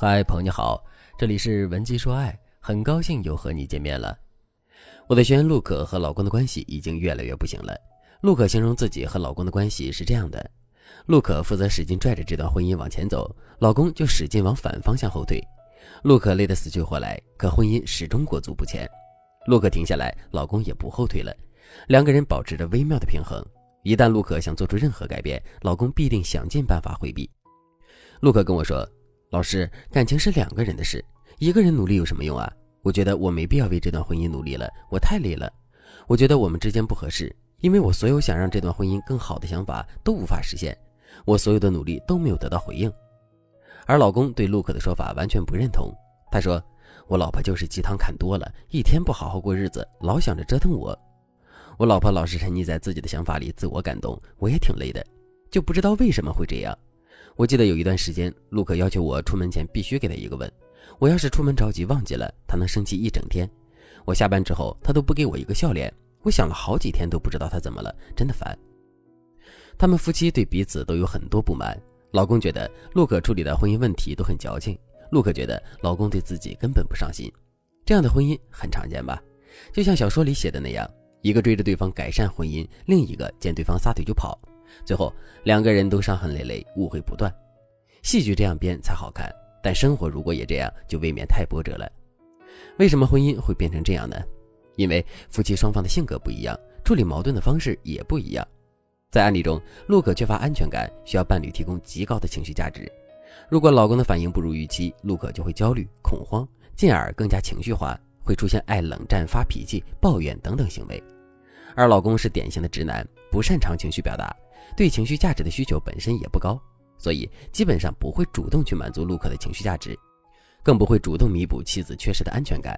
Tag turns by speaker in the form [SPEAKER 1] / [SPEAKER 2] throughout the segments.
[SPEAKER 1] 嗨，朋友你好，这里是文姬说爱，很高兴又和你见面了。我的学员陆可和老公的关系已经越来越不行了。陆可形容自己和老公的关系是这样的：陆可负责使劲拽着这段婚姻往前走，老公就使劲往反方向后退。陆可累得死去活来，可婚姻始终裹足不前。陆可停下来，老公也不后退了，两个人保持着微妙的平衡。一旦陆可想做出任何改变，老公必定想尽办法回避。陆可跟我说。老师，感情是两个人的事，一个人努力有什么用啊？我觉得我没必要为这段婚姻努力了，我太累了。我觉得我们之间不合适，因为我所有想让这段婚姻更好的想法都无法实现，我所有的努力都没有得到回应。而老公对陆可的说法完全不认同，他说：“我老婆就是鸡汤看多了，一天不好好过日子，老想着折腾我。我老婆老是沉溺在自己的想法里，自我感动，我也挺累的，就不知道为什么会这样。”我记得有一段时间，陆可要求我出门前必须给他一个吻。我要是出门着急忘记了，他能生气一整天。我下班之后，他都不给我一个笑脸。我想了好几天都不知道他怎么了，真的烦。他们夫妻对彼此都有很多不满。老公觉得陆可处理的婚姻问题都很矫情，陆可觉得老公对自己根本不上心。这样的婚姻很常见吧？就像小说里写的那样，一个追着对方改善婚姻，另一个见对方撒腿就跑。最后两个人都伤痕累累，误会不断。戏剧这样编才好看，但生活如果也这样，就未免太波折了。为什么婚姻会变成这样呢？因为夫妻双方的性格不一样，处理矛盾的方式也不一样。在案例中，陆可缺乏安全感，需要伴侣提供极高的情绪价值。如果老公的反应不如预期，陆可就会焦虑、恐慌，进而更加情绪化，会出现爱冷战、发脾气、抱怨等等行为。而老公是典型的直男，不擅长情绪表达。对情绪价值的需求本身也不高，所以基本上不会主动去满足陆可的情绪价值，更不会主动弥补妻子缺失的安全感。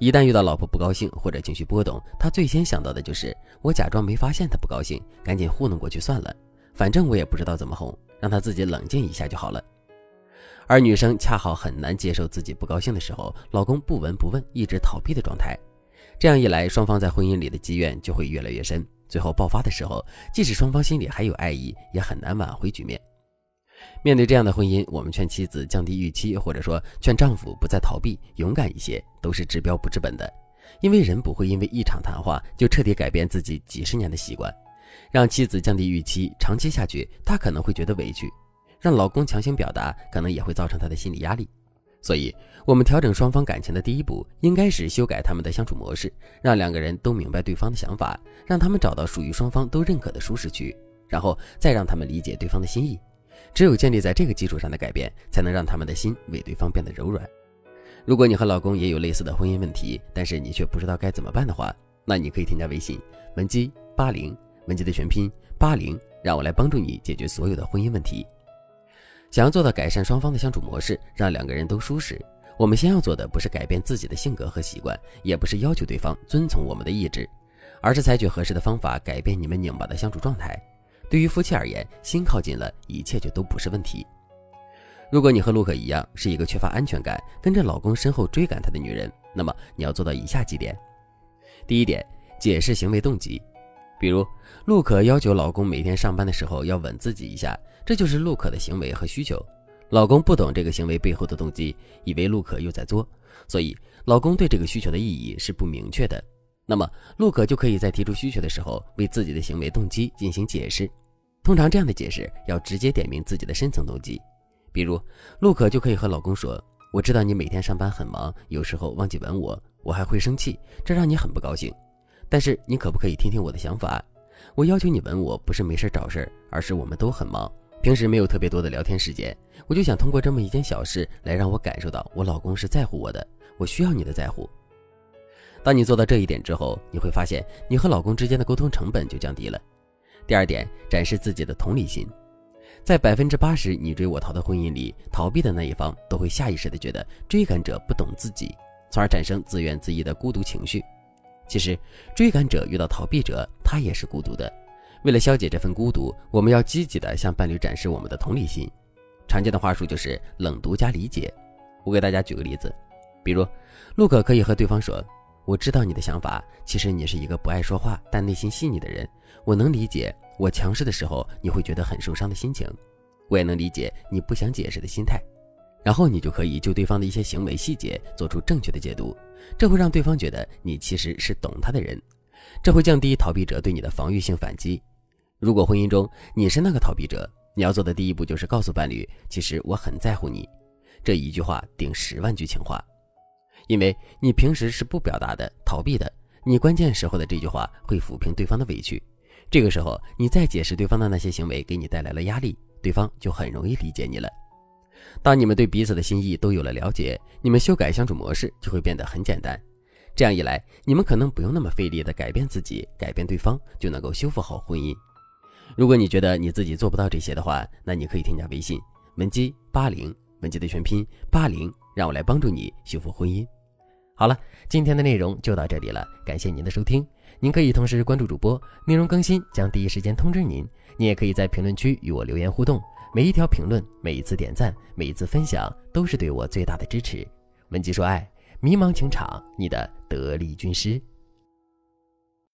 [SPEAKER 1] 一旦遇到老婆不高兴或者情绪波动，他最先想到的就是我假装没发现他不高兴，赶紧糊弄过去算了，反正我也不知道怎么哄，让他自己冷静一下就好了。而女生恰好很难接受自己不高兴的时候，老公不闻不问，一直逃避的状态，这样一来，双方在婚姻里的积怨就会越来越深。最后爆发的时候，即使双方心里还有爱意，也很难挽回局面。面对这样的婚姻，我们劝妻子降低预期，或者说劝丈夫不再逃避，勇敢一些，都是治标不治本的。因为人不会因为一场谈话就彻底改变自己几十年的习惯。让妻子降低预期，长期下去，她可能会觉得委屈；让老公强行表达，可能也会造成她的心理压力。所以，我们调整双方感情的第一步，应该是修改他们的相处模式，让两个人都明白对方的想法，让他们找到属于双方都认可的舒适区，然后再让他们理解对方的心意。只有建立在这个基础上的改变，才能让他们的心为对方变得柔软。如果你和老公也有类似的婚姻问题，但是你却不知道该怎么办的话，那你可以添加微信文姬八零，文姬的全拼八零，让我来帮助你解决所有的婚姻问题。想要做到改善双方的相处模式，让两个人都舒适，我们先要做的不是改变自己的性格和习惯，也不是要求对方遵从我们的意志，而是采取合适的方法改变你们拧巴的相处状态。对于夫妻而言，心靠近了，一切就都不是问题。如果你和陆可一样是一个缺乏安全感、跟着老公身后追赶他的女人，那么你要做到以下几点：第一点，解释行为动机。比如，陆可要求老公每天上班的时候要吻自己一下，这就是陆可的行为和需求。老公不懂这个行为背后的动机，以为陆可又在作，所以老公对这个需求的意义是不明确的。那么，陆可就可以在提出需求的时候，为自己的行为动机进行解释。通常这样的解释要直接点明自己的深层动机。比如，陆可就可以和老公说：“我知道你每天上班很忙，有时候忘记吻我，我还会生气，这让你很不高兴。”但是你可不可以听听我的想法？我要求你吻我不是没事找事儿而是我们都很忙，平时没有特别多的聊天时间。我就想通过这么一件小事来让我感受到我老公是在乎我的，我需要你的在乎。当你做到这一点之后，你会发现你和老公之间的沟通成本就降低了。第二点，展示自己的同理心。在百分之八十你追我逃的婚姻里，逃避的那一方都会下意识的觉得追赶者不懂自己，从而产生自怨自艾的孤独情绪。其实，追赶者遇到逃避者，他也是孤独的。为了消解这份孤独，我们要积极的向伴侣展示我们的同理心。常见的话术就是冷读加理解。我给大家举个例子，比如，陆可可以和对方说：“我知道你的想法，其实你是一个不爱说话但内心细腻的人。我能理解我强势的时候你会觉得很受伤的心情，我也能理解你不想解释的心态。然后你就可以就对方的一些行为细节做出正确的解读，这会让对方觉得你其实是懂他的人，这会降低逃避者对你的防御性反击。如果婚姻中你是那个逃避者，你要做的第一步就是告诉伴侣，其实我很在乎你，这一句话顶十万句情话，因为你平时是不表达的、逃避的，你关键时候的这句话会抚平对方的委屈，这个时候你再解释对方的那些行为给你带来了压力，对方就很容易理解你了。当你们对彼此的心意都有了了解，你们修改相处模式就会变得很简单。这样一来，你们可能不用那么费力的改变自己、改变对方，就能够修复好婚姻。如果你觉得你自己做不到这些的话，那你可以添加微信文姬八零，文姬的全拼八零，让我来帮助你修复婚姻。好了，今天的内容就到这里了，感谢您的收听。您可以同时关注主播，内容更新将第一时间通知您。你也可以在评论区与我留言互动。每一条评论，每一次点赞，每一次分享，都是对我最大的支持。文姬说爱，迷茫情场，你的得力军师。